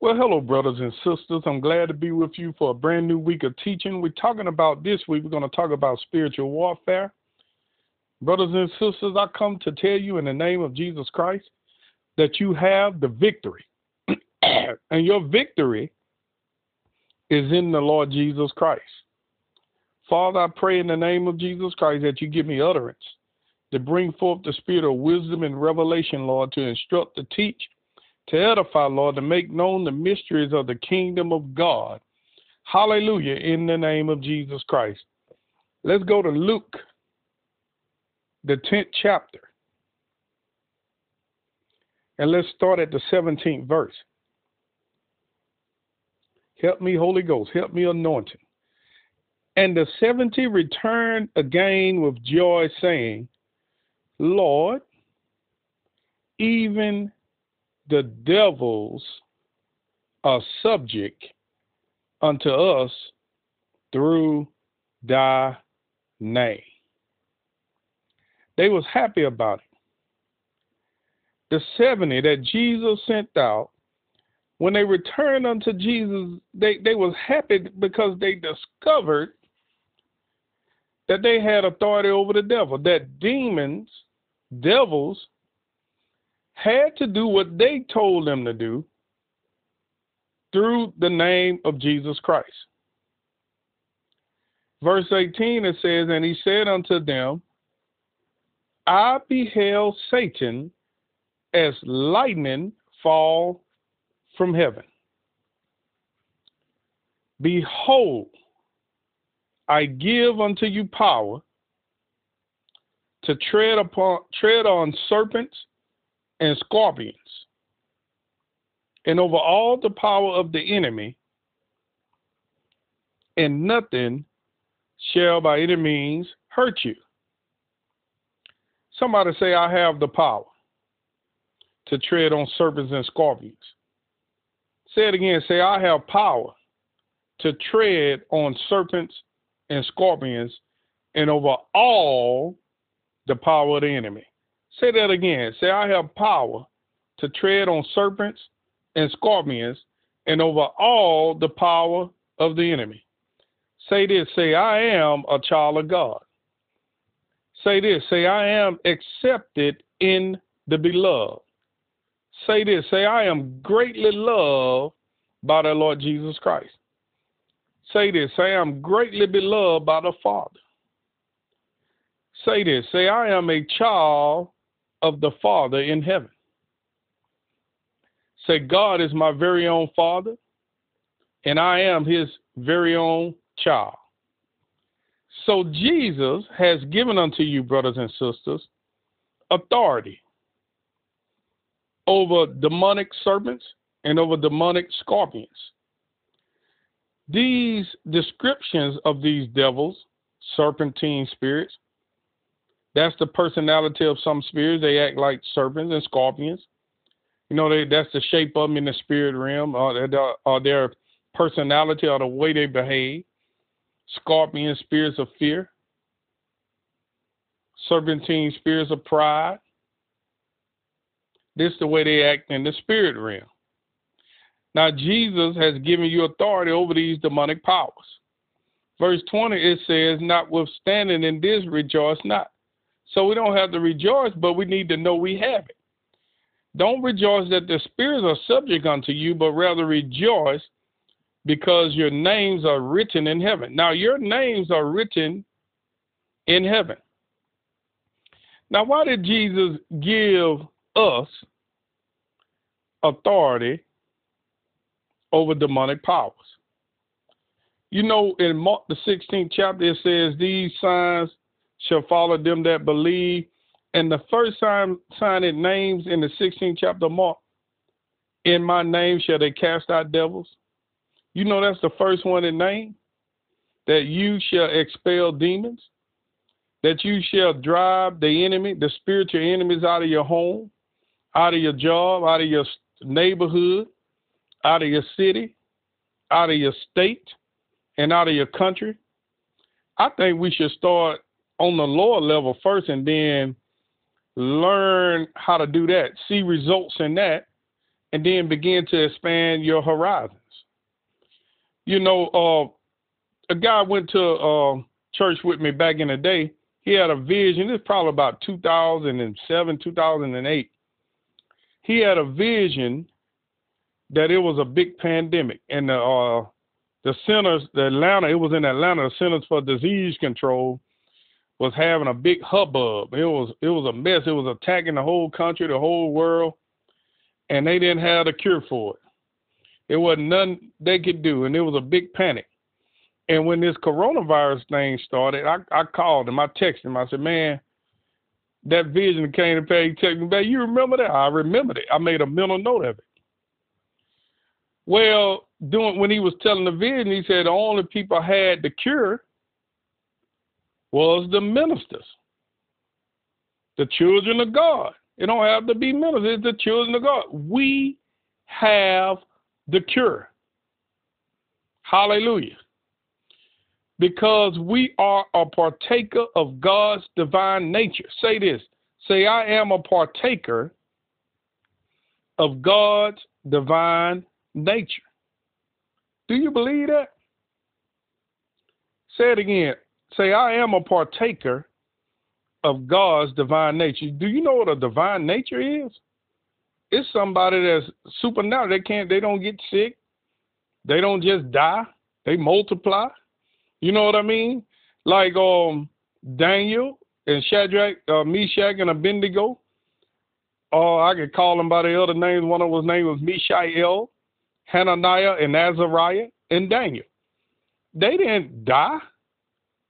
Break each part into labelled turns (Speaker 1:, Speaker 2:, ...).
Speaker 1: Well, hello, brothers and sisters. I'm glad to be with you for a brand new week of teaching. We're talking about this week, we're going to talk about spiritual warfare. Brothers and sisters, I come to tell you in the name of Jesus Christ that you have the victory. and your victory is in the Lord Jesus Christ. Father, I pray in the name of Jesus Christ that you give me utterance to bring forth the spirit of wisdom and revelation, Lord, to instruct, to teach, to edify, Lord, to make known the mysteries of the kingdom of God. Hallelujah, in the name of Jesus Christ. Let's go to Luke, the 10th chapter. And let's start at the 17th verse. Help me, Holy Ghost. Help me, anointing. And the 70 returned again with joy, saying, Lord, even the devils are subject unto us through thy name. They was happy about it. The 70 that Jesus sent out, when they returned unto Jesus, they, they was happy because they discovered that they had authority over the devil, that demons, devils, had to do what they told them to do through the name of Jesus Christ. Verse 18 it says, And he said unto them, I beheld Satan as lightning fall from heaven. Behold, I give unto you power to tread upon tread on serpents and scorpions, and over all the power of the enemy, and nothing shall by any means hurt you. Somebody say, I have the power to tread on serpents and scorpions. Say it again. Say, I have power to tread on serpents and scorpions and over all the power of the enemy. Say that again. Say, I have power to tread on serpents and scorpions and over all the power of the enemy. Say this. Say, I am a child of God. Say this. Say, I am accepted in the beloved. Say this. Say, I am greatly loved by the Lord Jesus Christ. Say this. Say, I am greatly beloved by the Father. Say this. Say, I am a child of the Father in heaven. Say, God is my very own Father, and I am his very own child. So Jesus has given unto you, brothers and sisters, authority over demonic serpents and over demonic scorpions. These descriptions of these devils, serpentine spirits, that's the personality of some spirits. They act like serpents and scorpions. You know, they, that's the shape of them in the spirit realm, uh, or, or uh, their personality, or the way they behave. Scorpion spirits of fear, serpentine spirits of pride. This is the way they act in the spirit realm. Now, Jesus has given you authority over these demonic powers. Verse 20, it says, Notwithstanding in this, rejoice not. So we don't have to rejoice, but we need to know we have it. Don't rejoice that the spirits are subject unto you, but rather rejoice because your names are written in heaven. Now, your names are written in heaven. Now, why did Jesus give us authority over demonic powers? You know, in Mark, the 16th chapter, it says, These signs shall follow them that believe. And the first sign, sign it names in the 16th chapter Mark, in my name shall they cast out devils. You know that's the first one in name. That you shall expel demons. That you shall drive the enemy, the spiritual enemies out of your home, out of your job, out of your neighborhood, out of your city, out of your state, and out of your country. I think we should start on the lower level first and then learn how to do that, see results in that, and then begin to expand your horizons. You know, uh, a guy went to uh, church with me back in the day. He had a vision. It's probably about 2007, 2008. He had a vision that it was a big pandemic, and the uh, the centers, the Atlanta, it was in Atlanta, the Centers for Disease Control was having a big hubbub. It was it was a mess. It was attacking the whole country, the whole world, and they didn't have a cure for it. It wasn't nothing they could do, and it was a big panic. And when this coronavirus thing started, I, I called him, I texted him, I said, Man, that vision came to pay. He texted me back, You remember that? I remembered it. I made a mental note of it. Well, doing when he was telling the vision, he said the only people had the cure was the ministers, the children of God. It don't have to be ministers, it's the children of God. We have the cure. Hallelujah. Because we are a partaker of God's divine nature. Say this. Say, I am a partaker of God's divine nature. Do you believe that? Say it again. Say, I am a partaker of God's divine nature. Do you know what a divine nature is? It's somebody that's supernatural. They can't, they don't get sick. They don't just die. They multiply. You know what I mean? Like um Daniel and Shadrach, uh, Meshach, and Abednego. Or uh, I could call them by the other names. One of his names was Mishael. Hananiah and Azariah and Daniel. They didn't die.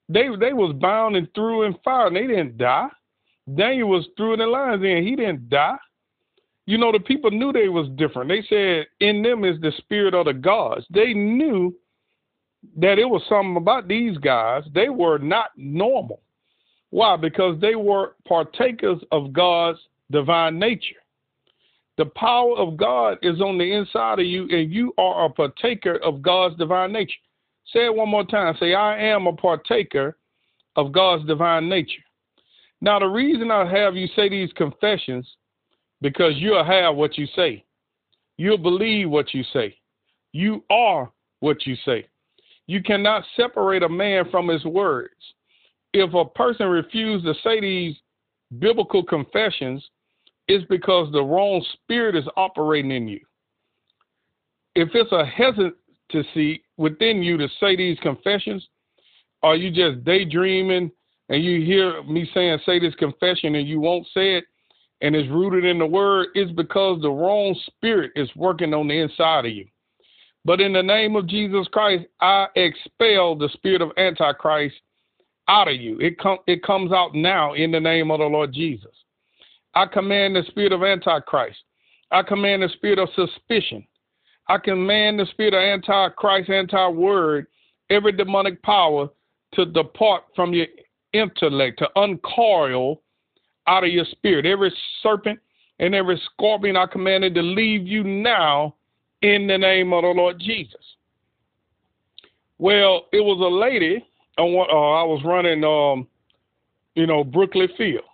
Speaker 1: They they was bound and threw in fire and they didn't die. Daniel was threw in the lions and he didn't die. You know, the people knew they was different. They said in them is the spirit of the gods. They knew that it was something about these guys. They were not normal. Why? Because they were partakers of God's divine nature. The power of God is on the inside of you, and you are a partaker of God's divine nature. Say it one more time. Say, I am a partaker of God's divine nature. Now, the reason I have you say these confessions, because you'll have what you say. You'll believe what you say. You are what you say. You cannot separate a man from his words. If a person refuses to say these biblical confessions, it's because the wrong spirit is operating in you. If it's a hesitancy within you to say these confessions, are you just daydreaming and you hear me saying, say this confession and you won't say it and it's rooted in the word, it's because the wrong spirit is working on the inside of you. But in the name of Jesus Christ, I expel the spirit of Antichrist out of you. It, com- it comes out now in the name of the Lord Jesus. I command the spirit of Antichrist. I command the spirit of suspicion. I command the spirit of Antichrist, anti word, every demonic power to depart from your intellect, to uncoil out of your spirit. Every serpent and every scorpion I commanded to leave you now in the name of the Lord Jesus. Well, it was a lady. Uh, I was running, um, you know, Brookley Field.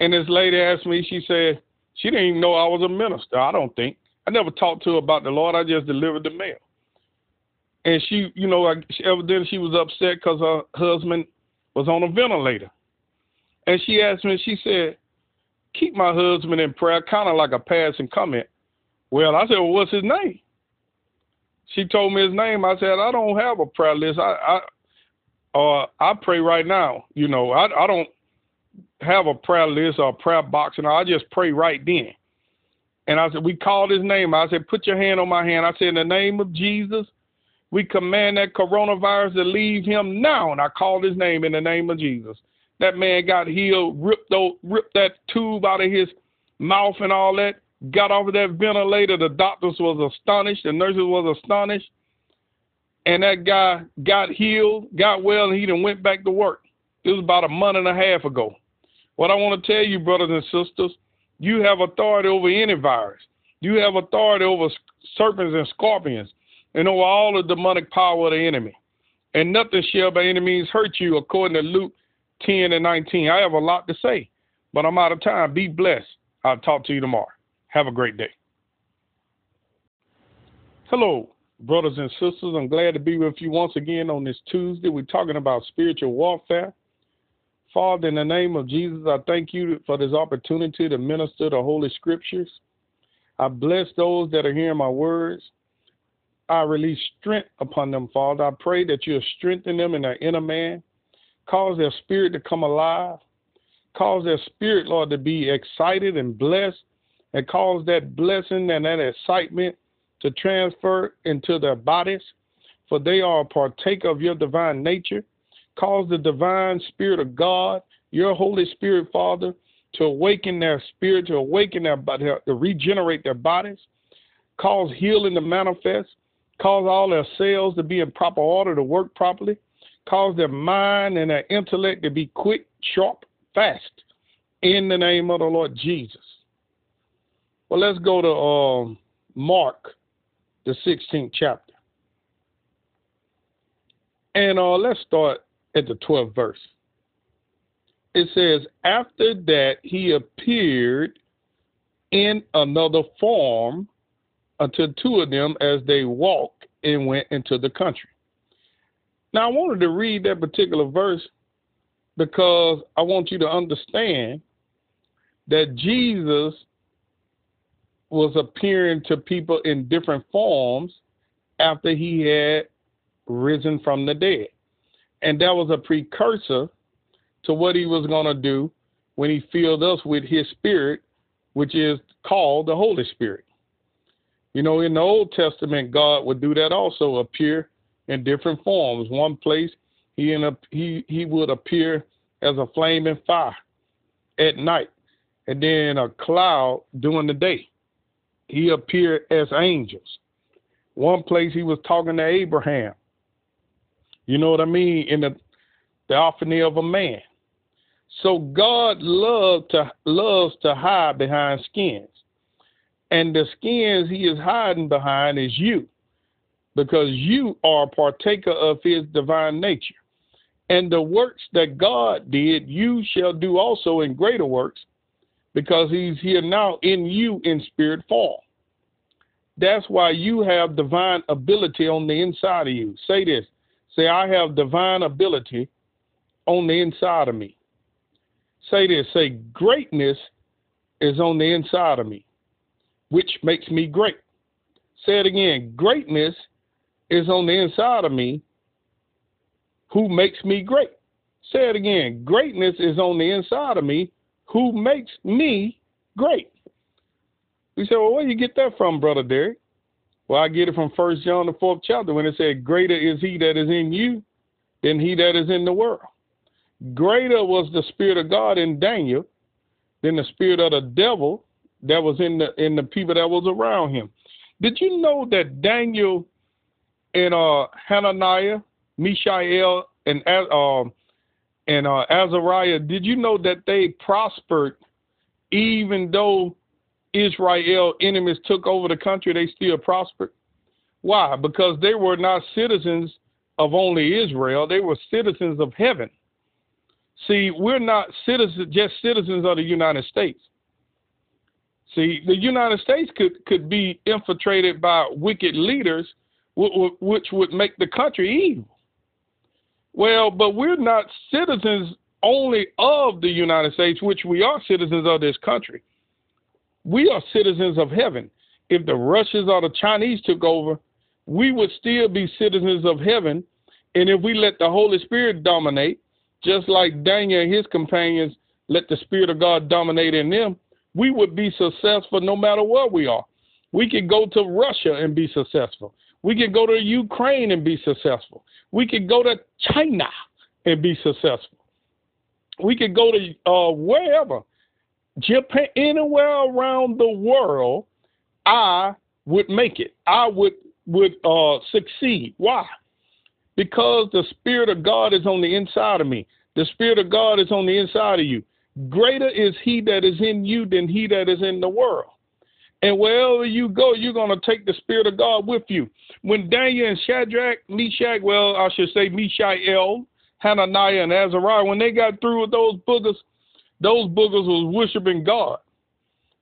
Speaker 1: And this lady asked me, she said, she didn't even know I was a minister, I don't think. I never talked to her about the Lord, I just delivered the mail. And she, you know, I, evidently she was upset because her husband was on a ventilator. And she asked me, she said, keep my husband in prayer, kind of like a passing comment. Well, I said, well, what's his name? She told me his name. I said, I don't have a prayer list. I, I, uh, I pray right now. You know, I, I don't have a prayer list or a prayer box, and I just pray right then. And I said, we called his name. I said, put your hand on my hand. I said, in the name of Jesus, we command that coronavirus to leave him now. And I called his name in the name of Jesus. That man got healed, ripped, those, ripped that tube out of his mouth and all that, got off of that ventilator. The doctors was astonished. The nurses was astonished. And that guy got healed, got well, and he then went back to work. It was about a month and a half ago. What I want to tell you, brothers and sisters, you have authority over any virus. You have authority over serpents and scorpions and over all the demonic power of the enemy. And nothing shall by any means hurt you, according to Luke 10 and 19. I have a lot to say, but I'm out of time. Be blessed. I'll talk to you tomorrow. Have a great day. Hello, brothers and sisters. I'm glad to be with you once again on this Tuesday. We're talking about spiritual warfare. Father, in the name of Jesus, I thank you for this opportunity to minister the Holy Scriptures. I bless those that are hearing my words. I release strength upon them, Father. I pray that you'll strengthen them in their inner man, cause their spirit to come alive, cause their spirit, Lord, to be excited and blessed, and cause that blessing and that excitement to transfer into their bodies, for they are a partaker of your divine nature. Cause the divine spirit of God, your Holy Spirit, Father, to awaken their spirit, to awaken their body, to regenerate their bodies, cause healing to manifest, cause all their cells to be in proper order to work properly, cause their mind and their intellect to be quick, sharp, fast, in the name of the Lord Jesus. Well, let's go to um, Mark, the 16th chapter. And uh, let's start at the 12th verse. It says, After that, he appeared in another form unto two of them as they walked and went into the country. Now, I wanted to read that particular verse because I want you to understand that Jesus was appearing to people in different forms after he had risen from the dead. And that was a precursor to what he was going to do when he filled us with his spirit, which is called the Holy Spirit. You know, in the Old Testament, God would do that also, appear in different forms. One place, he in a, he he would appear as a flaming fire at night, and then a cloud during the day. He appeared as angels. One place he was talking to Abraham. You know what I mean? In the theophany of a man. So God loves to loves to hide behind skins. And the skins he is hiding behind is you, because you are a partaker of his divine nature. And the works that God did, you shall do also in greater works, because he's here now in you in spirit form. That's why you have divine ability on the inside of you. Say this say, I have divine ability on the inside of me. Say this say, greatness is on the inside of me which makes me great. Say it again greatness is on the inside of me, who makes me great. Say it again greatness is on the inside of me, who makes me great. We say, well, where you get that from, Brother Derek? Well, I get it from First John, the fourth chapter, when it said, Greater is he that is in you than he that is in the world. Greater was the Spirit of God in Daniel than the spirit of the devil that was in the in the people that was around him. Did you know that Daniel and uh, Hananiah, Mishael, and uh, and uh, Azariah, did you know that they prospered even though Israel enemies took over the country? They still prospered. Why? Because they were not citizens of only Israel; they were citizens of heaven. See, we're not citizens, just citizens of the United States. See, the United States could, could be infiltrated by wicked leaders, which would make the country evil. Well, but we're not citizens only of the United States, which we are citizens of this country. We are citizens of heaven. If the Russians or the Chinese took over, we would still be citizens of heaven. And if we let the Holy Spirit dominate, just like Daniel and his companions let the Spirit of God dominate in them, we would be successful no matter where we are. We could go to Russia and be successful. We could go to Ukraine and be successful. We could go to China and be successful. We could go to uh, wherever, Japan, anywhere around the world. I would make it. I would would uh, succeed. Why? Because the Spirit of God is on the inside of me. The Spirit of God is on the inside of you. Greater is he that is in you than he that is in the world. And wherever you go, you're going to take the Spirit of God with you. When Daniel and Shadrach, Meshach, well, I should say Mishael, Hananiah, and Azariah, when they got through with those boogers, those boogers was worshiping God.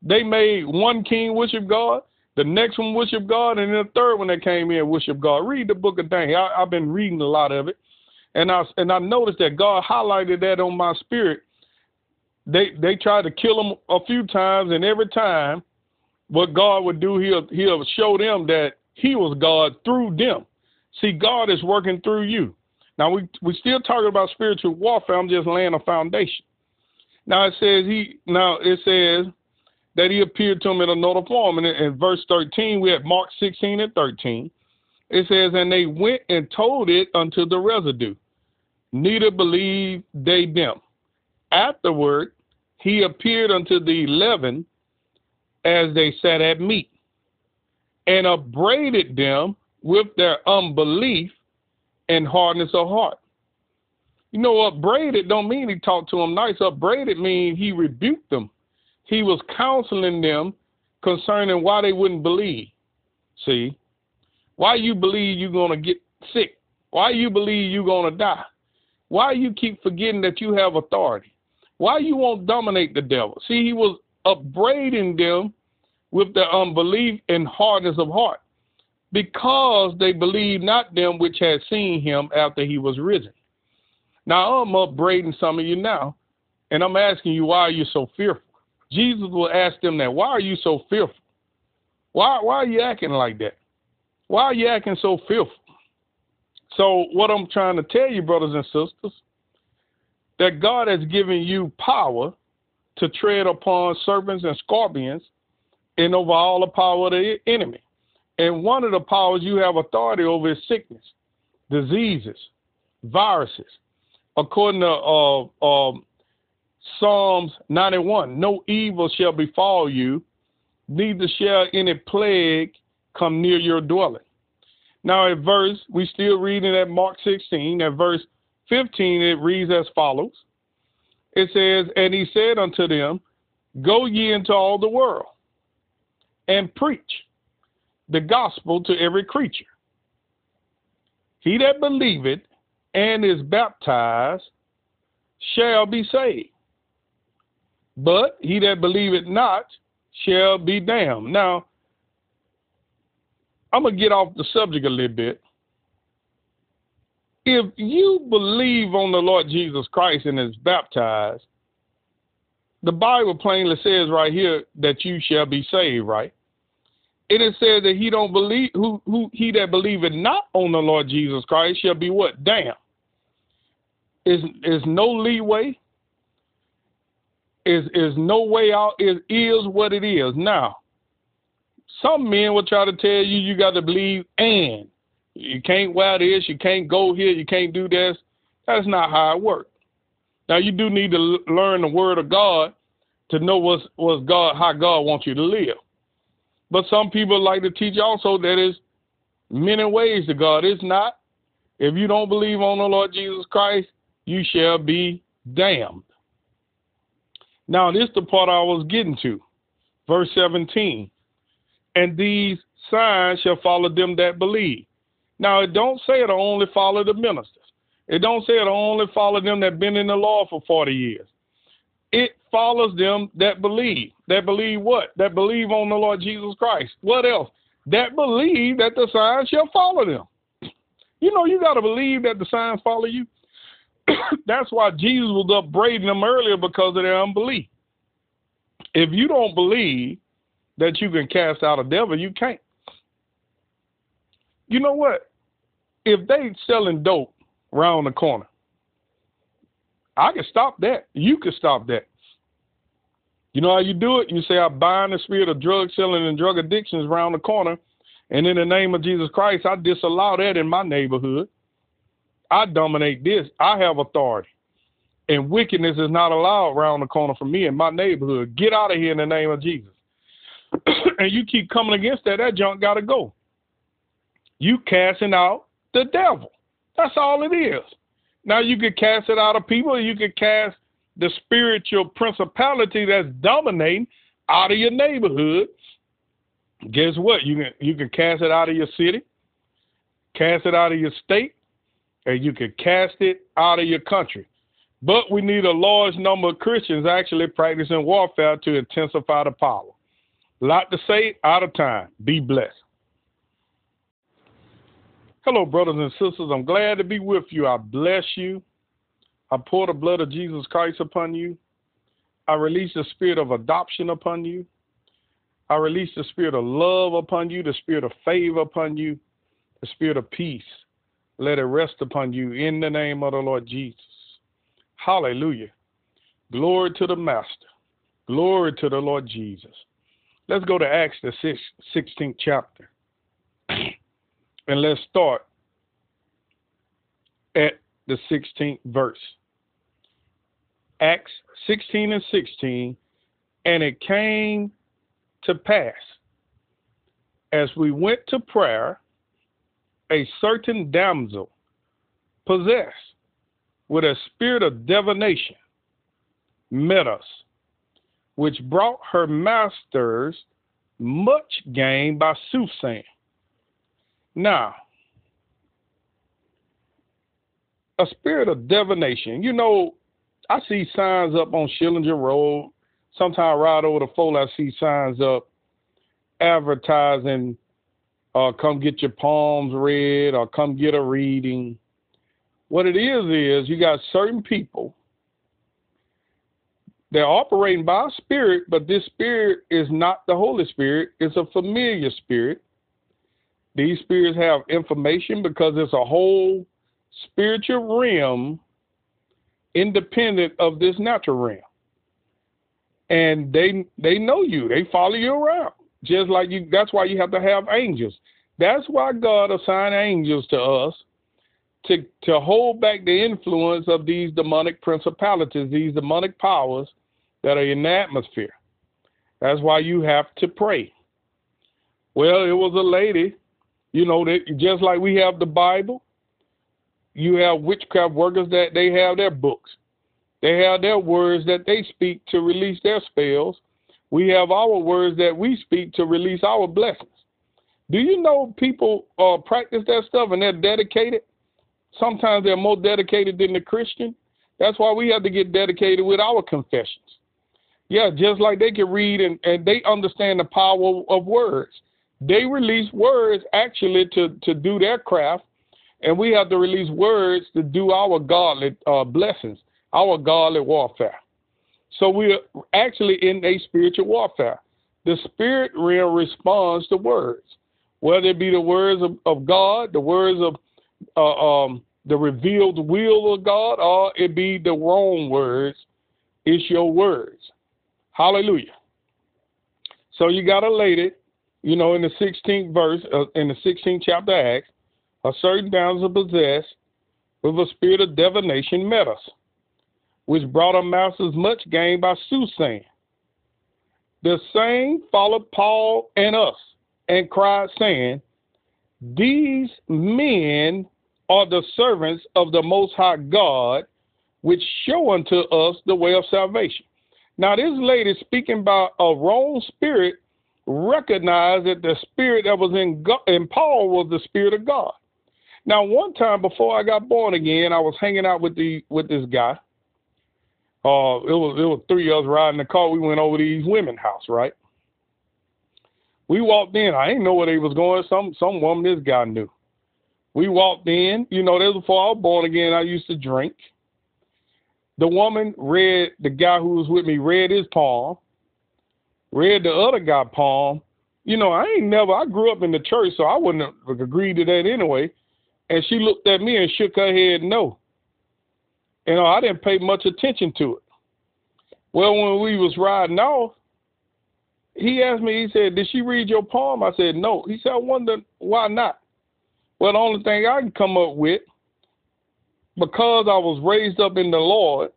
Speaker 1: They made one king worship God, The next one worship God, and then the third one that came in worship God. Read the book of Daniel. I, have been reading a lot of it, and I and I noticed that God highlighted that on my spirit. They they tried to kill him a few times, and every time, what God would do, he'll he'll show them that He was God through them. See, God is working through you. Now we we still talking about spiritual warfare. I'm just laying a foundation. Now it says he now it says that he appeared to him in another form. And in, verse 13, we have Mark 16 and 13. It says, And they went and told it unto the residue, neither believed they them. Afterward, he appeared unto the eleven as they sat at meat, and upbraided them with their unbelief and hardness of heart. You know, upbraided don't mean he talked to them nice. Upbraided means he rebuked them he was counseling them concerning why they wouldn't believe. See, why you believe you're going to get sick? Why you believe you're going to die? Why you keep forgetting that you have authority? Why you won't dominate the devil? See, he was upbraiding them with their unbelief and hardness of heart because they believed not them which had seen him after he was risen. Now I'm upbraiding some of you now, and I'm asking you, why are you so fearful? Jesus will ask them that. Why are you so fearful? Why why are you acting like that? Why are you acting so fearful? So what I'm trying to tell you, brothers and sisters, that God has given you power to tread upon serpents and scorpions and over all the power of the enemy. And one of the powers you have authority over is sickness, diseases, viruses. According to uh, uh, Psalms 91 No evil shall befall you, neither shall any plague come near your dwelling. Now, at verse, we still reading at Mark 16, at verse 15, it reads as follows It says, And he said unto them, Go ye into all the world and preach the gospel to every creature. He that believeth and is baptized shall be saved, but he that believeth not shall be damned. Now, I'm going to get off the subject a little bit. If you believe on the Lord Jesus Christ and is baptized, the Bible plainly says right here that you shall be saved, right? And it says that he don't believe who who he that believeth not on the Lord Jesus Christ shall be what? Damn. Is is no leeway is is no way out. It is what it is. Now, some men will try to tell you you got to believe and you can't wear this, you can't go here, you can't do this. That's not how it works. Now you do need to learn the word of God to know what's what's God how God wants you to live. But some people like to teach also that is many ways to God. It's not. If you don't believe on the Lord Jesus Christ, you shall be damned. Now, this is the part I was getting to. Verse 17. And these signs shall follow them that believe. Now, it don't say it'll only follow the ministers. It don't say it'll only follow them that been in the law for 40 years. It follows them that believe. That believe what? That believe on the Lord Jesus Christ. What else? That believe that the signs shall follow them. You know, you got to believe that the signs follow you. That's why Jesus was upbraiding them earlier because of their unbelief. If you don't believe that you can cast out a devil, you can't. You know what? If they selling dope around the corner, I can stop that. You can stop that. You know how you do it? You say, I bind the spirit of drug selling and drug addictions around the corner, and in the name of Jesus Christ, I disallow that in my neighborhood. I dominate this. I have authority. And wickedness is not allowed around the corner from me in my neighborhood. Get out of here in the name of Jesus. and you keep coming against that, that junk got to go. You casting out the devil. That's all it is. Now you could cast it out of people, you could cast the spiritual principality that's dominating out of your neighborhood. Guess what? You can you can cast it out of your city, cast it out of your state, and you can cast it out of your country. But we need a large number of Christians actually practicing warfare to intensify the power. lot to say, out of time. Be blessed. Hello, brothers and sisters. I'm glad to be with you. I bless you. I pour the blood of Jesus Christ upon you. I release the spirit of adoption upon you. I release the spirit of love upon you, the spirit of favor upon you, the spirit of peace. Let it rest upon you in the name of the Lord Jesus. Hallelujah. Glory to the Master. Glory to the Lord Jesus. Let's go to Acts, the 16th chapter. And let's start at the 16th verse. Acts 16 and 16. And it came to pass as we went to prayer, a certain damsel possessed with a spirit of divination met us, which brought her masters much gain by soothsaying. Now, a spirit of divination. You know, I see signs up on Schillinger Road. Sometimes I ride over the fold, I see signs up advertising, uh, come get your palms read or come get a reading. What it is is you got certain people they're operating by spirit, but this spirit is not the Holy Spirit. It's a familiar spirit. These spirits have information because it's a whole spiritual realm independent of this natural realm. And they they know you. They follow you around. Just like you that's why you have to have angels. That's why God assigned angels to us to to hold back the influence of these demonic principalities, these demonic powers that are in the atmosphere. That's why you have to pray. Well, it was a lady, you know, that just like we have the Bible, you have witchcraft workers that they have their books. They have their words that they speak to release their spells. We have our words that we speak to release our blessings. Do you know people uh, practice that stuff and they're dedicated? Sometimes they're more dedicated than the Christian. That's why we have to get dedicated with our confessions. Yeah, just like they can read and, and they understand the power of words. They release words actually to, to do their craft, and we have to release words to do our godly uh, blessings, our godly warfare. So we're actually in a spiritual warfare. The spirit realm responds to words, whether it be the words of, of God, the words of uh, um, the revealed will of God, or it be the wrong words. It's your words. Hallelujah. So you got a lady, you know, in the 16th verse, uh, in the 16th chapter of Acts, a certain damsel possessed with a spirit of divination met us, which brought masters much gain by soothsaying. The same followed Paul and us and cried, saying, These men are the servants of the Most High God, which show unto us the way of salvation. Now, this lady speaking about a wrong spirit recognized that the spirit that was in, God, in Paul was the spirit of God. Now, one time before I got born again, I was hanging out with the with this guy. Uh, it was it was three of us riding the car. We went over to these women house, right? We walked in. I didn't know where they was going. Some some woman this guy knew. We walked in. You know, this was before I was born again. I used to drink. The woman read, the guy who was with me read his palm, read the other guy palm. You know, I ain't never, I grew up in the church, so I wouldn't have agreed to that anyway. And she looked at me and shook her head no. You uh, know, I didn't pay much attention to it. Well, when we was riding off, he asked me, he said, Did she read your palm? I said, No. He said, I wonder why not. Well, the only thing I can come up with because I was raised up in the Lord,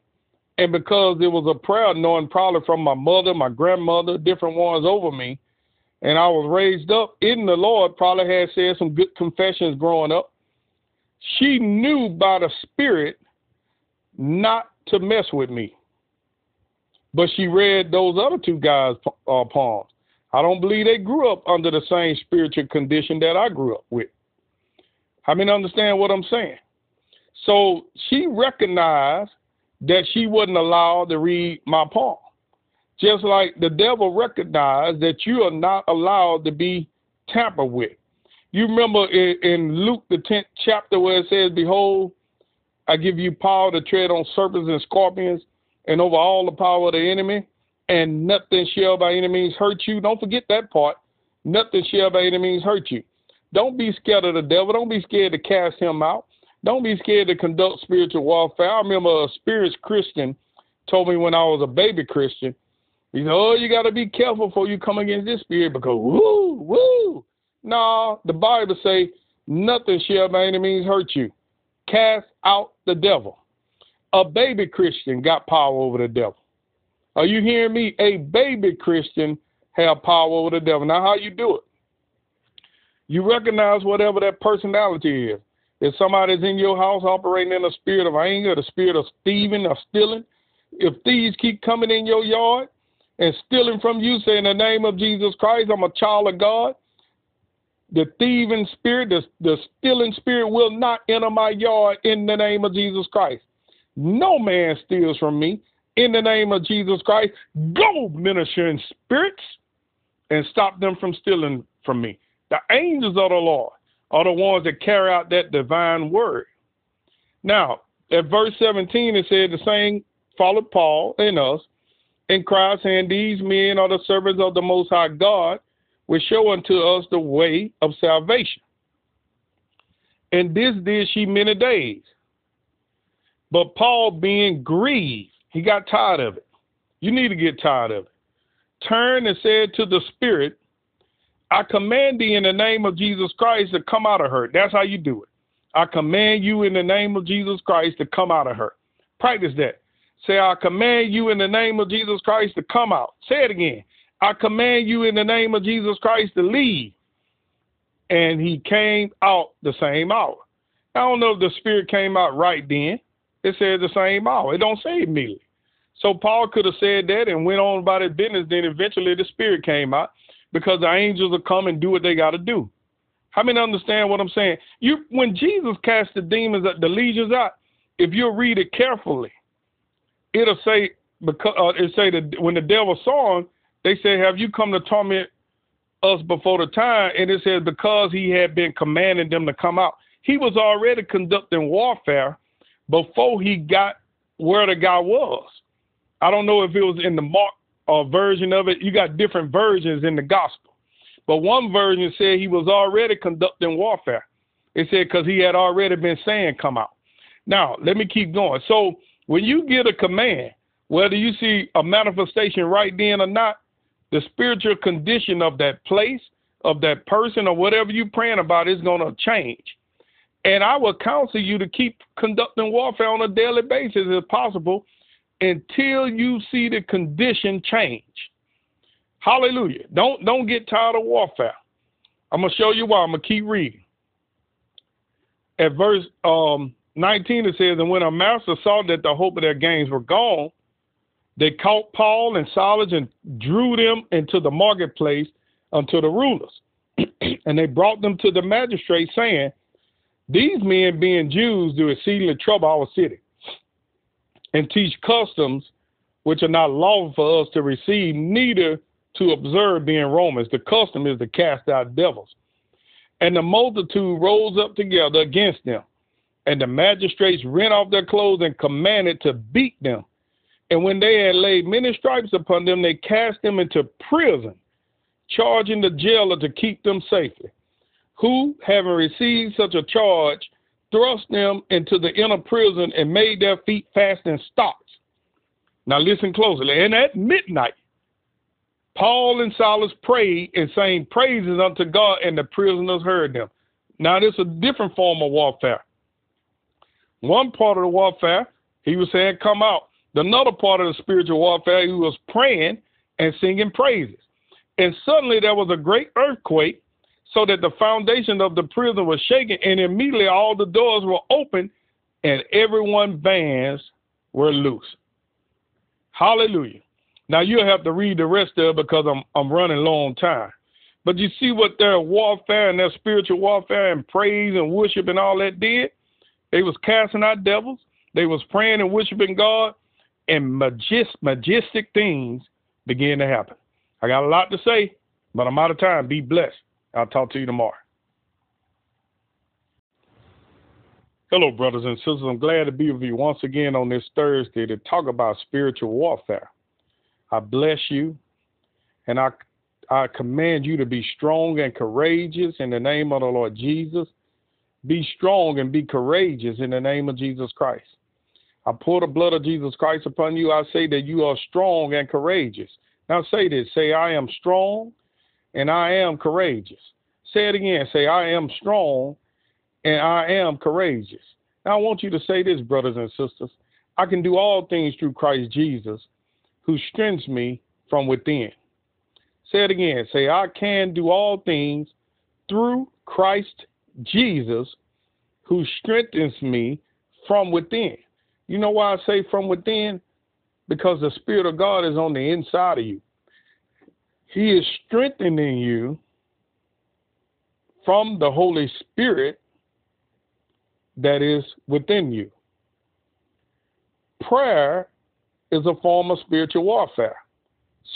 Speaker 1: and because it was a prayer knowing probably from my mother, my grandmother, different ones over me, and I was raised up in the Lord, probably had said some good confessions growing up. She knew by the Spirit not to mess with me. But she read those other two guys' uh, palms. I don't believe they grew up under the same spiritual condition that I grew up with. I mean, understand what I'm saying? So she recognized that she wasn't allowed to read my palm. Just like the devil recognized that you are not allowed to be tampered with. You remember in, in Luke, the 10th chapter, where it says, Behold, I give you power to tread on serpents and scorpions and over all the power of the enemy, and nothing shall by any means hurt you. Don't forget that part. Nothing shall by any means hurt you. Don't be scared of the devil. Don't be scared to cast him out. Don't be scared to conduct spiritual warfare. I remember a spiritual Christian told me when I was a baby Christian, he said, Oh, you got to be careful before you come against this spirit because woo, woo. No, the Bible say, nothing shall by any means hurt you. Cast out the devil. A baby Christian got power over the devil. Are you hearing me? A baby Christian have power over the devil. Now, how you do it? You recognize whatever that personality is. If somebody's in your house operating in a spirit of anger, the spirit of thieving or stealing, if thieves keep coming in your yard and stealing from you, saying the name of Jesus Christ, I'm a child of God, the thieving spirit, the, the stealing spirit will not enter my yard in the name of Jesus Christ. No man steals from me in the name of Jesus Christ. Go, ministering spirits, and stop them from stealing from me. The angels of the Lord are the ones that carry out that divine word. Now, at verse 17, it said the same followed Paul and us and cried, saying, These men are the servants of the Most High God, which show unto us the way of salvation. And this did she many days. But Paul, being grieved, he got tired of it. You need to get tired of it. Turned and said to the Spirit, I command thee in the name of Jesus Christ to come out of her. That's how you do it. I command you in the name of Jesus Christ to come out of her. Practice that. Say, I command you in the name of Jesus Christ to come out. Say it again. I command you in the name of Jesus Christ to leave. And he came out the same hour. I don't know if the spirit came out right then. It said the same hour. It don't say immediately. So Paul could have said that and went on about his business. Then eventually the spirit came out because the angels will come and do what they got to do. How many understand what I'm saying? You, when Jesus cast the demons, the legions out, if you read it carefully, it'll say because uh, it say that when the devil saw him, they said, "Have you come to torment us before the time?" And it says because he had been commanding them to come out, he was already conducting warfare before he got where the guy was. I don't know if it was in the Mark uh, version of it. You got different versions in the gospel. But one version said he was already conducting warfare. It said because he had already been saying, come out. Now, let me keep going. So when you get a command, whether you see a manifestation right then or not, the spiritual condition of that place, of that person, or whatever you're praying about is going to change. And I would counsel you to keep conducting warfare on a daily basis if possible until you see the condition change. Hallelujah. Don't don't get tired of warfare. I'm gonna show you why. I'm gonna keep reading. At verse um, 19 it says, And when our master saw that the hope of their gains were gone, they caught Paul and Silas and drew them into the marketplace unto the rulers. and they brought them to the magistrate, saying, These men, being Jews, do exceedingly trouble our city and teach customs which are not lawful for us to receive, neither to observe being Romans. The custom is to cast out devils. And the multitude rose up together against them. And the magistrates rent off their clothes and commanded to beat them. And when they had laid many stripes upon them, they cast them into prison, charging the jailer to keep them safely. Who, having received such a charge, thrust them into the inner prison and made their feet fast in stocks. Now listen closely. And at midnight, Paul and Silas prayed and sang praises unto God, and the prisoners heard them. Now this is a different form of warfare. One part of the warfare, he was saying, come out. Another part of the spiritual warfare, he was praying and singing praises. And suddenly there was a great earthquake, so that the foundation of the prison was shaken, and immediately all the doors were open, and everyone's bands were loose. Hallelujah. Now you'll have to read the rest of it because I'm I'm running on time. But you see what their warfare and their spiritual warfare and praise and worship and all that did? They was casting out devils. They was praying and worshiping God, and majest, majestic things begin to happen. I got a lot to say, but I'm out of time. Be blessed. I'll talk to you tomorrow. Hello, brothers and sisters. I'm glad to be with you once again on this Thursday to talk about spiritual warfare. I bless you, and I I command you to be strong and courageous in the name of the Lord Jesus. Be strong and be courageous in the name of Jesus Christ. I pour the blood of Jesus Christ upon you. I say that you are strong and courageous. Now say this say, I am strong and I am courageous. Say it again. Say, I am strong and I am courageous. Now I want you to say this, brothers and sisters. I can do all things through Christ Jesus who strengthens me from within. Say it again. Say, I can do all things through Christ Jesus who strengthens me from within. You know why I say from within? Because the Spirit of God is on the inside of you. He is strengthening you from the Holy Spirit that is within you. Prayer is a form of spiritual warfare.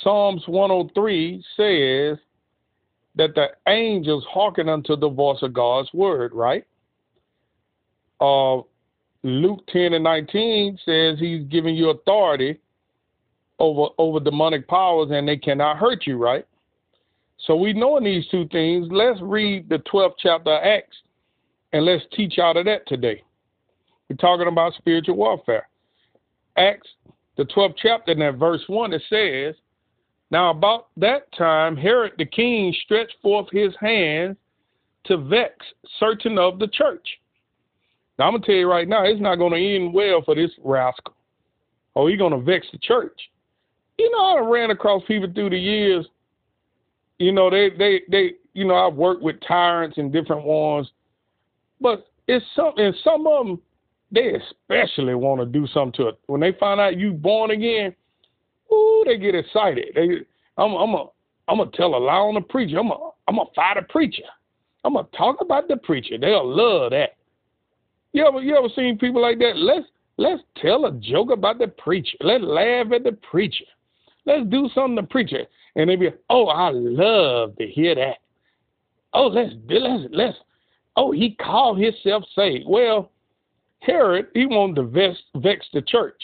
Speaker 1: Psalms 103 says that the angels hearken unto the voice of God's word, right? Uh, Luke 10 and 19 says he's giving you authority over over demonic powers and they cannot hurt you, right? So we know in these two things. Let's read the 12th chapter of Acts and let's teach out of that today. We're talking about spiritual warfare. Acts, the 12th chapter, and that verse 1, it says, Now about that time, Herod the king stretched forth his hands to vex certain of the church now, I'm to tell you right now, it's not to end well for this rascal. Oh, he's to vex the church. You know, I ran across people through the years. You know, they, they, they, you know, I've worked with tyrants and different ones, but it's something. Some of them, they especially want to do something to it. When they find out you born again, ooh, they get excited. They, I'm, I'm a, I'm gonna tell a lie on the preacher. I'm a, I'm gonna fight a preacher. I'm gonna talk about the preacher. They'll love that. You ever you ever seen people like that? Let's let's tell a joke about the preacher. Let's laugh at the preacher. Let's do something to preacher. And they be, oh, I love to hear that. Oh, let's let's let's. Oh, he called himself saved. Well, Herod he wanted to vex vex the church.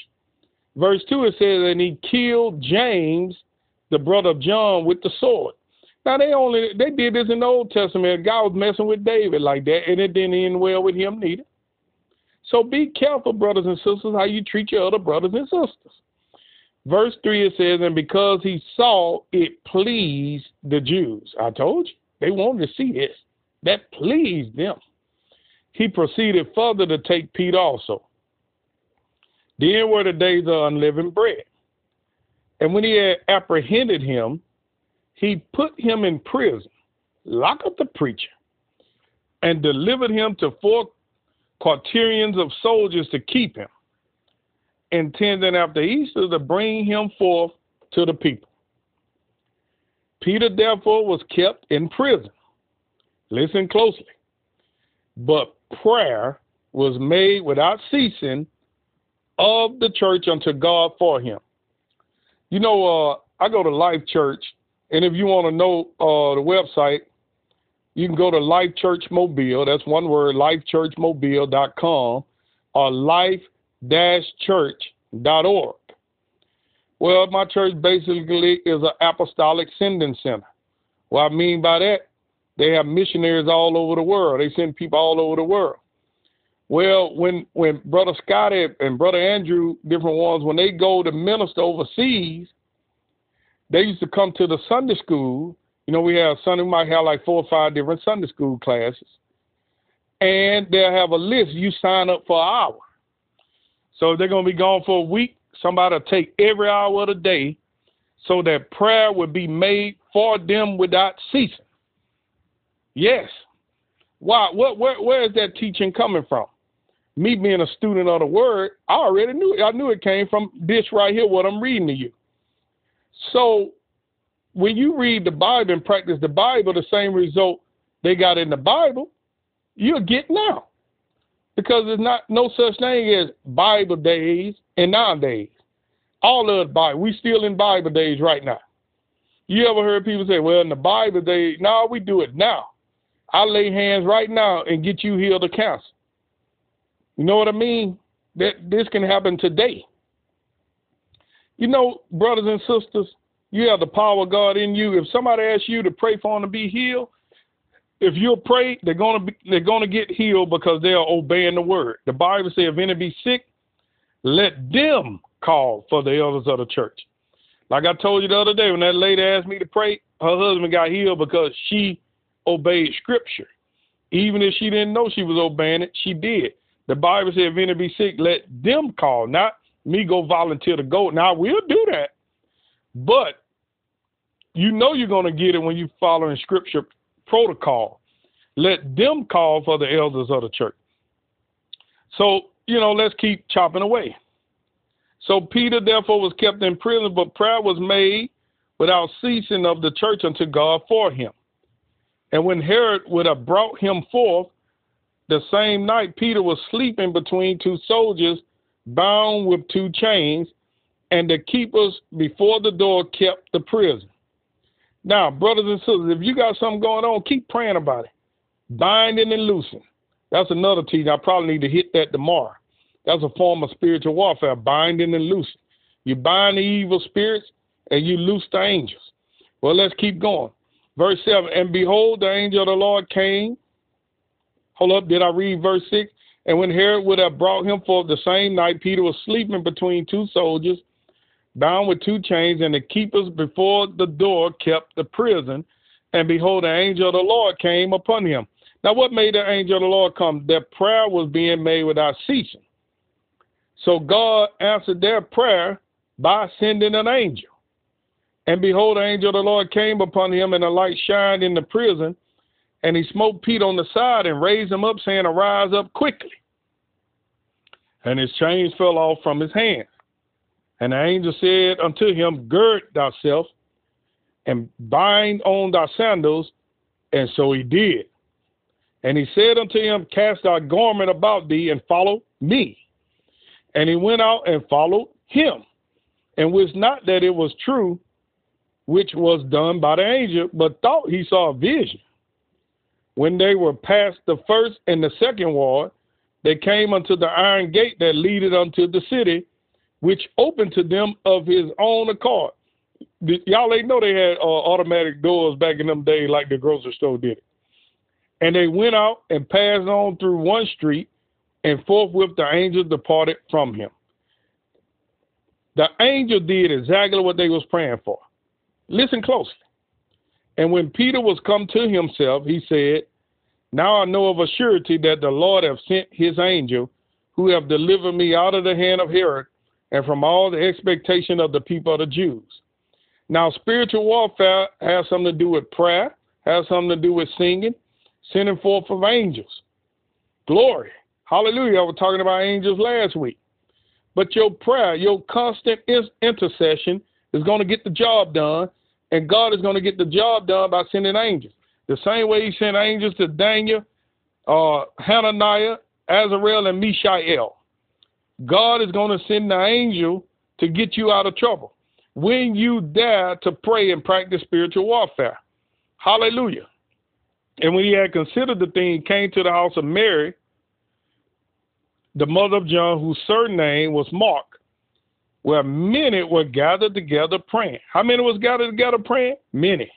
Speaker 1: Verse two it says, and he killed James, the brother of John, with the sword. Now they only they did this in the Old Testament. God was messing with David like that, and it didn't end well with him neither. So be careful, brothers and sisters, how you treat your other brothers and sisters. Verse 3 it says, And because he saw it pleased the Jews. I told you, they wanted to see this. That pleased them. He proceeded further to take Peter also. Then were the days of unleavened bread. And when he had apprehended him, he put him in prison, locked up the preacher, and delivered him to four quaternions of soldiers to keep him, intending after Easter to bring him forth to the people. Peter, therefore, was kept in prison. Listen closely. But prayer was made without ceasing of the church unto God for him. You know, uh, I go to Life Church, and if you want to know uh, the website, you can go to Life Church Mobile. That's one word, lifechurchmobile.com or life-church.org. Well, my church basically is an apostolic sending center. What I mean by that, they have missionaries all over the world. They send people all over the world. Well, when when Brother Scotty and Brother Andrew, different ones, when they go to minister overseas, they used to come to the Sunday school you know, we have Sunday, we might have like four or five different Sunday school classes. And they'll have a list. You sign up for an hour. So if they're going to be gone for a week, somebody will take every hour of the day so that prayer would be made for them without ceasing. Yes. Why? What? Where, where is that teaching coming from? Me being a student of the word, I already knew. It. I knew it came from this right here. What I'm reading to you. So when you read the Bible and practice the Bible, the same result they got in the Bible, you'll get now. Because there's not no such thing as Bible days and nowadays. All of the Bible. We still in Bible days right now. You ever heard people say, well, in the Bible days, no, we do it now. I lay hands right now and get you healed of cancer. You know what I mean? That this can happen today. You know, brothers and sisters, you have the power of God in you. If somebody asks you to pray for them to be healed, if you'll pray, they're gonna be, they're gonna get healed because they are obeying the word. The Bible says, if any be sick, let them call for the elders of the church. Like I told you the other day when that lady asked me to pray, her husband got healed because she obeyed scripture. Even if she didn't know she was obeying it, she did. The Bible said, if any be sick, let them call, not me go volunteer to go. Now, we'll do that. But you know you're going to get it when you're following scripture protocol. Let them call for the elders of the church. So, you know, let's keep chopping away. So Peter therefore was kept in prison, but prayer was made without ceasing of the church unto God for him. And when Herod would have brought him forth, the same night Peter was sleeping between two soldiers, bound with two chains, and the keepers before the door kept the prison. Now, brothers and sisters, if you got something going on, keep praying about it. Binding and loosing. That's another teaching. I probably need to hit that tomorrow. That's a form of spiritual warfare, binding and loosing. You bind the evil spirits and you loose the angels. Well, let's keep going. Verse 7 And behold, the angel of the Lord came. Hold up, did I read verse 6? And when Herod would have brought him forth the same night, Peter was sleeping between two soldiers, bound with two chains, and the keepers before the door kept the prison. And behold, the angel of the Lord came upon him. Now, what made the angel of the Lord come? Their prayer was being made without ceasing. So God answered their prayer by sending an angel. And behold, the angel of the Lord came upon him, and a light shined in the prison. And he smote Peter on the side and raised him up, saying, Arise up quickly. And his chains fell off from his hand. And the angel said unto him, Gird thyself and bind on thy sandals. And so he did. And he said unto him, Cast thy garment about thee and follow me. And he went out and followed him, and wist not that it was true, which was done by the angel, but thought he saw a vision. When they were past the first and the second ward, they came unto the iron gate that leaded unto the city, which opened to them of his own accord. Y'all ain't know they had uh, automatic doors back in them days like the grocery store did. And they went out and passed on through one street, and forthwith the angel departed from him. The angel did exactly what they was praying for. Listen closely. And when Peter was come to himself, he said, Now I know of a surety that the Lord have sent his angel, who have delivered me out of the hand of Herod, and from all the expectation of the people of the Jews. Now, spiritual warfare has something to do with prayer, has something to do with singing, sending forth of angels. Glory. Hallelujah. I was talking about angels last week. But your prayer, your constant intercession is going to get the job done, and God is going to get the job done by sending angels. The same way He sent angels to Daniel, uh, Hananiah, Azariel, and Mishael. God is going to send the angel to get you out of trouble when you dare to pray and practice spiritual warfare. Hallelujah. And when he had considered the thing, came to the house of Mary, the mother of John, whose surname was Mark, where many were gathered together praying. How many was gathered together praying? Many.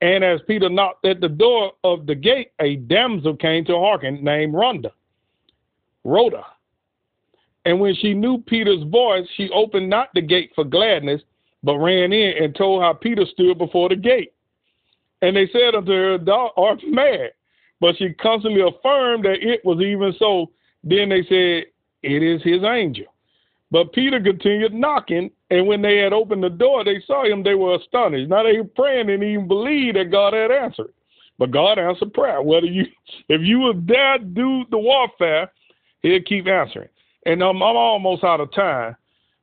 Speaker 1: And as Peter knocked at the door of the gate, a damsel came to hearken named Rhoda. Rhoda. And when she knew Peter's voice, she opened not the gate for gladness, but ran in and told how Peter stood before the gate. And they said unto her, Thou art mad. But she constantly affirmed that it was even so then they said, It is his angel. But Peter continued knocking, and when they had opened the door, they saw him, they were astonished. Now they were praying and even believed that God had answered. But God answered prayer. Whether you if you would dare do the warfare, he'll keep answering. And I'm, I'm almost out of time.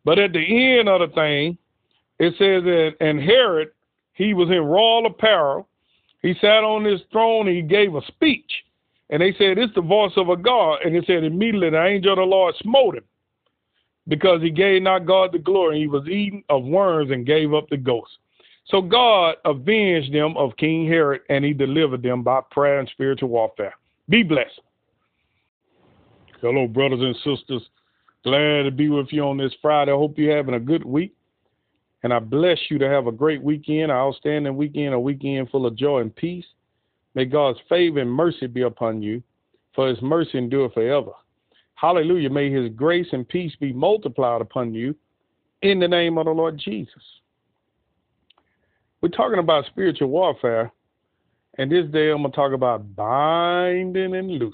Speaker 1: But at the end of the thing, it says that and Herod, he was in royal apparel. He sat on his throne, and he gave a speech. And they said, It's the voice of a God. And they said, Immediately the angel of the Lord smote him. because he gave not God the glory. He was eaten of worms and gave up the ghost. So God avenged them of King Herod and he delivered them by prayer and spiritual warfare. Be blessed. Hello, brothers and sisters. Glad to be with you on this Friday. I hope you're having a good week. And I bless you to have a great weekend, an outstanding weekend, a weekend full of joy and peace. May God's favor and mercy be upon you, for his mercy endure forever. Hallelujah. May his grace and peace be multiplied upon you in the name of the Lord Jesus. We're talking about spiritual warfare, and this day I'm going to talk about binding and loosing.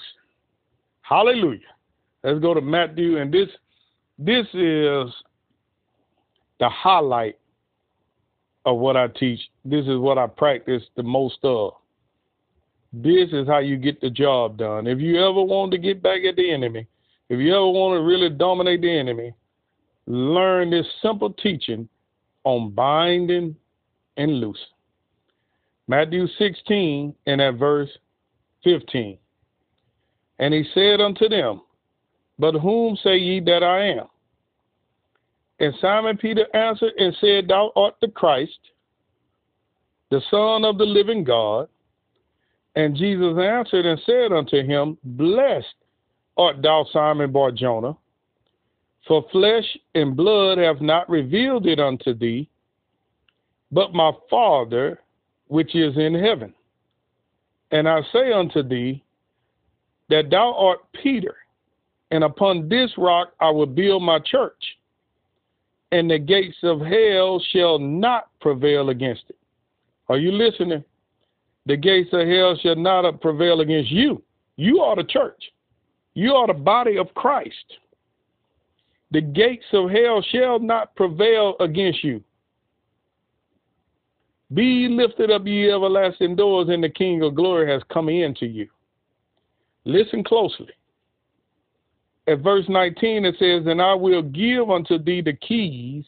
Speaker 1: Hallelujah. Let's go to Matthew, and this this is the highlight of what I teach. This is what I practice the most of. This is how you get the job done. If you ever want to get back at the enemy, if you ever want to really dominate the enemy, learn this simple teaching on binding and loosing. Matthew 16 and at verse 15. And he said unto them, But whom say ye that I am? And Simon Peter answered and said, Thou art the Christ, the Son of the living God. And Jesus answered and said unto him, Blessed art thou, Simon Bar Jonah, for flesh and blood have not revealed it unto thee, but my Father which is in heaven. And I say unto thee, that thou art Peter, and upon this rock I will build my church and the gates of hell shall not prevail against it. Are you listening? The gates of hell shall not prevail against you. You are the church. You are the body of Christ. The gates of hell shall not prevail against you. Be lifted up, ye everlasting doors, and the King of glory has come into you. Listen closely at verse 19, it says, And I will give unto thee the keys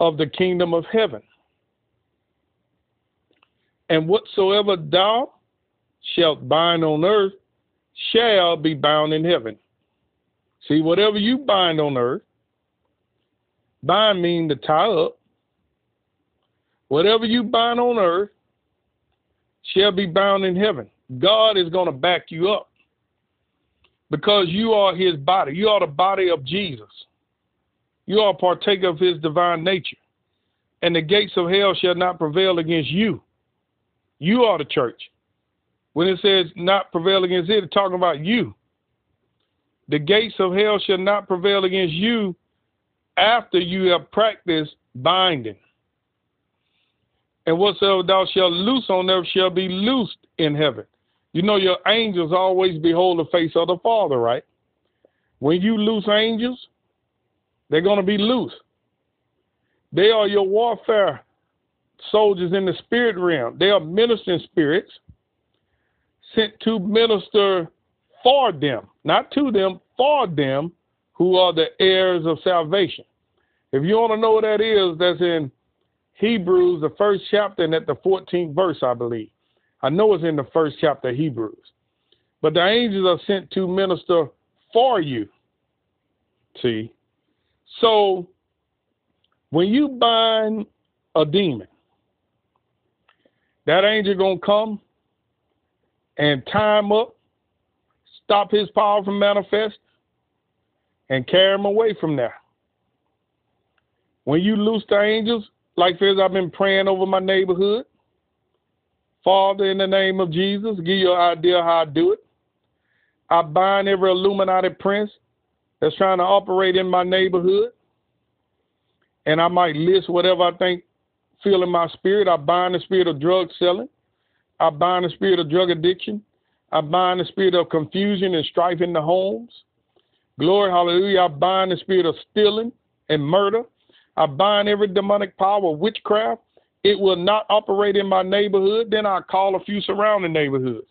Speaker 1: of the kingdom of heaven. And whatsoever thou shalt bind on earth shall be bound in heaven. See, whatever you bind on earth, bind mean to tie up. Whatever you bind on earth shall be bound in heaven. God is going to back you up because you are his body. You are the body of Jesus. You are a partaker of his divine nature. And the gates of hell shall not prevail against you. You are the church. When it says not prevail against it, it's talking about you. The gates of hell shall not prevail against you after you have practiced binding. And whatsoever thou shalt loose on earth shall be loosed in heaven. You know, your angels always behold the face of the Father, right? When you loose angels, they're going to be loose. They are your warfare soldiers in the spirit realm. They are ministering spirits sent to minister for them, not to them, for them who are the heirs of salvation. If you want to know what that is, that's in Hebrews, the first chapter, and at the 14th verse, I believe. I know it's in the first chapter of Hebrews. But the angels are sent to minister for you. See? So when you bind a demon, that angel gonna come and tie him up, stop his power from manifest, and carry him away from there. When you loose the angels, like as I've been praying over my neighborhood, Father, in the name of Jesus, give you an idea how I do it. I bind every Illuminati prince that's trying to operate in my neighborhood. And I might list whatever I think feel in my spirit. I bind the spirit of drug selling. I bind the spirit of drug addiction. I bind the spirit of confusion and strife in the homes. Glory, hallelujah. I bind the spirit of stealing and murder. I bind every demonic power witchcraft it will not operate in my neighborhood, then I call a few surrounding neighborhoods.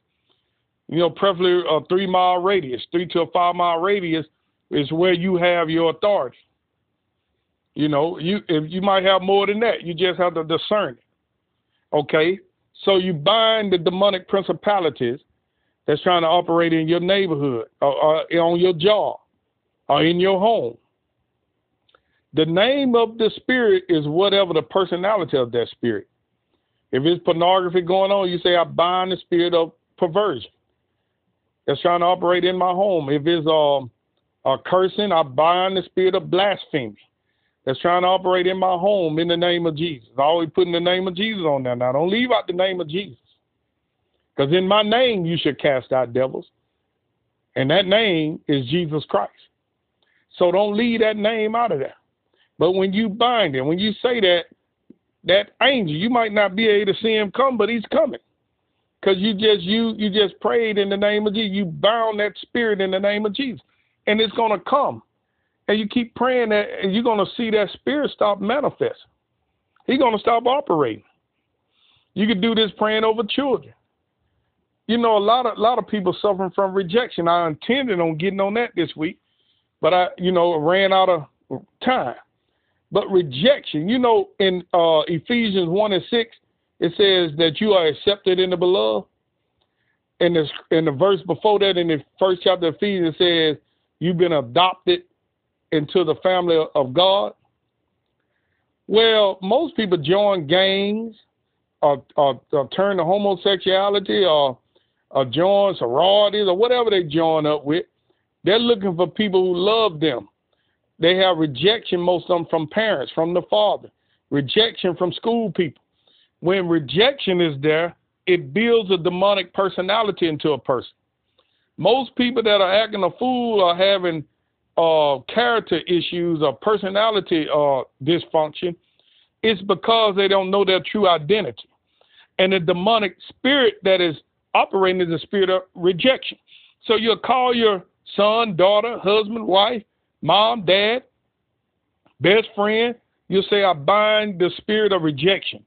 Speaker 1: You know, preferably a three mile radius, three to a five mile radius is where you have your authority. You know, you if you might have more than that, you just have to discern it. Okay, so you bind the demonic principalities that's trying to operate in your neighborhood or, or on your job or in your home. The name of the spirit is whatever the personality of that spirit. If it's pornography going on, you say, I bind the spirit of perversion that's trying to operate in my home. If it's um, a cursing, I bind the spirit of blasphemy that's trying to operate in my home in the name of Jesus. I always putting the name of Jesus on there. Now, don't leave out the name of Jesus. Because in my name you should cast out devils. And that name is Jesus Christ. So don't leave that name out of there. But when you bind it, when you say that, that angel, you might not be able to see him come, but he's coming. Because you just you you just prayed in the name of Jesus. You bound that spirit in the name of Jesus. And it's gonna come. And you keep praying that and you're gonna see that spirit stop manifesting. He's gonna stop operating. You could do this praying over children. You know, a lot of a lot of people suffering from rejection. I intended on getting on that this week, but I, you know, ran out of time. But rejection, you know, in uh, Ephesians one and six, it says that you are accepted in the beloved. In the in the verse before that, in the first chapter of Ephesians, it says you've been adopted into the family of God. Well, most people join gangs or, or, or turn to homosexuality or or join sororities or whatever they join up with. They're looking for people who love them. They have rejection, most of them from parents, from the father, rejection from school people. When rejection is there, it builds a demonic personality into a person. Most people that are acting a fool are having uh, character issues or personality uh, dysfunction. It's because they don't know their true identity. And the demonic spirit that is operating is a spirit of rejection. So you'll call your son, daughter, husband, wife, mom, dad, best friend. You'll say, I bind the spirit of rejection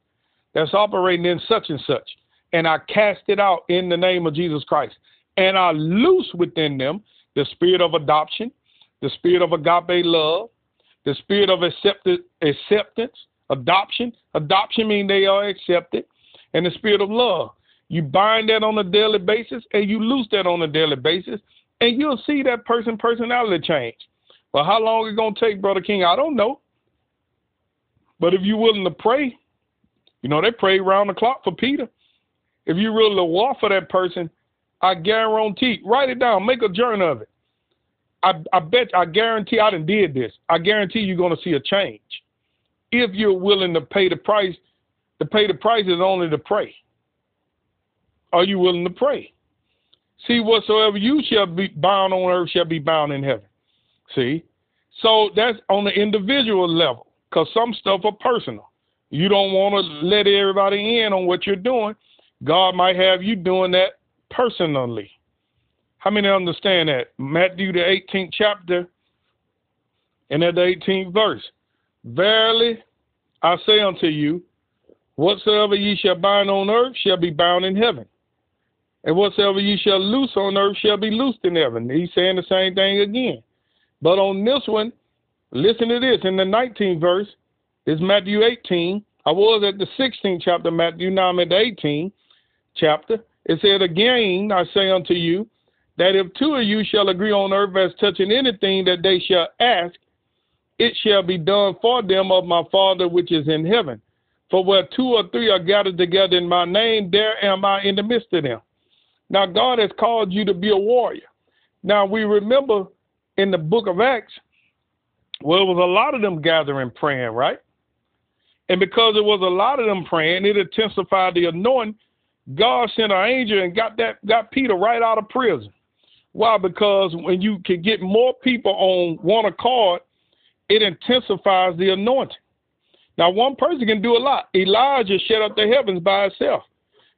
Speaker 1: that's operating in such and such, and I cast it out in the name of Jesus Christ. And I loose within them the spirit of adoption, the spirit of agape love, the spirit of accepted, acceptance, adoption. Adoption means they are accepted, and the spirit of love. You bind that on a daily basis and you loose that on a daily basis, and you'll see that person personality change. But how long it gonna take, Brother King? I don't know. But if you're willing to pray, you know, they pray round the clock for Peter. If you really to war for that person, I guarantee, write it down, make a journal of it. I, I bet, I guarantee, I done did this. I guarantee you're to see a change. If you're willing to pay the price, to pay the price is only to pray. Are you willing to pray? See, whatsoever you shall be bound on earth shall be bound in heaven. See? So that's on the individual level because some stuff are personal. You don't want to let everybody in on what you're doing. God might have you doing that personally. How many understand that? Matthew, the 18th chapter, and at the 18th verse. Verily, I say unto you, whatsoever ye shall bind on earth shall be bound in heaven. And whatsoever ye shall loose on earth shall be loosed in heaven. He's saying the same thing again. But on this one, listen to this. In the 19th verse, it's Matthew 18. I was at the 16th chapter, Matthew. Now I'm at the 18th chapter. It said, Again, I say unto you, that if two of you shall agree on earth as touching anything that they shall ask, it shall be done for them of my Father which is in heaven. For where two or three are gathered together in my name, there am I in the midst of them. Now, God has called you to be a warrior. Now, we remember in the book of Acts, well, it was a lot of them gathering praying, right? And because it was a lot of them praying, it intensified the anointing. God sent an angel and got that got Peter right out of prison. Why? Because when you can get more people on one accord, it intensifies the anointing. Now, one person can do a lot. Elijah shut up the heavens by himself.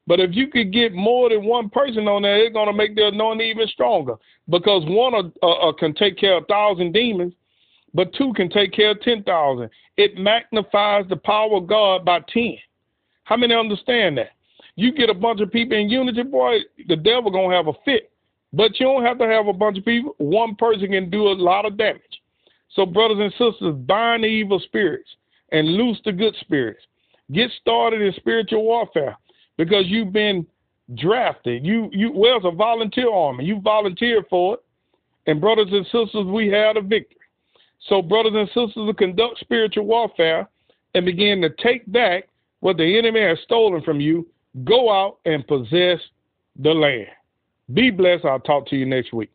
Speaker 1: But if you could get more than one person on there, it's going to make the anointing even stronger. Because one uh, uh, can take care of a thousand demons, but two can take care of 10,000. It magnifies the power of God by 10. How many understand that? You get a bunch of people in unity, boy, the devil going to have a fit. But you don't have to have a bunch of people. One person can do a lot of damage. So, brothers and sisters, bind the evil spirits and loose the good spirits. Get started in spiritual warfare because you've been drafted. You you well, it's a volunteer army. You volunteered for it, and brothers and sisters, we had a victory. So, brothers and sisters, to conduct spiritual warfare and begin to take back what the enemy has stolen from you, go out and possess the land. Be blessed. I'll talk to you next week.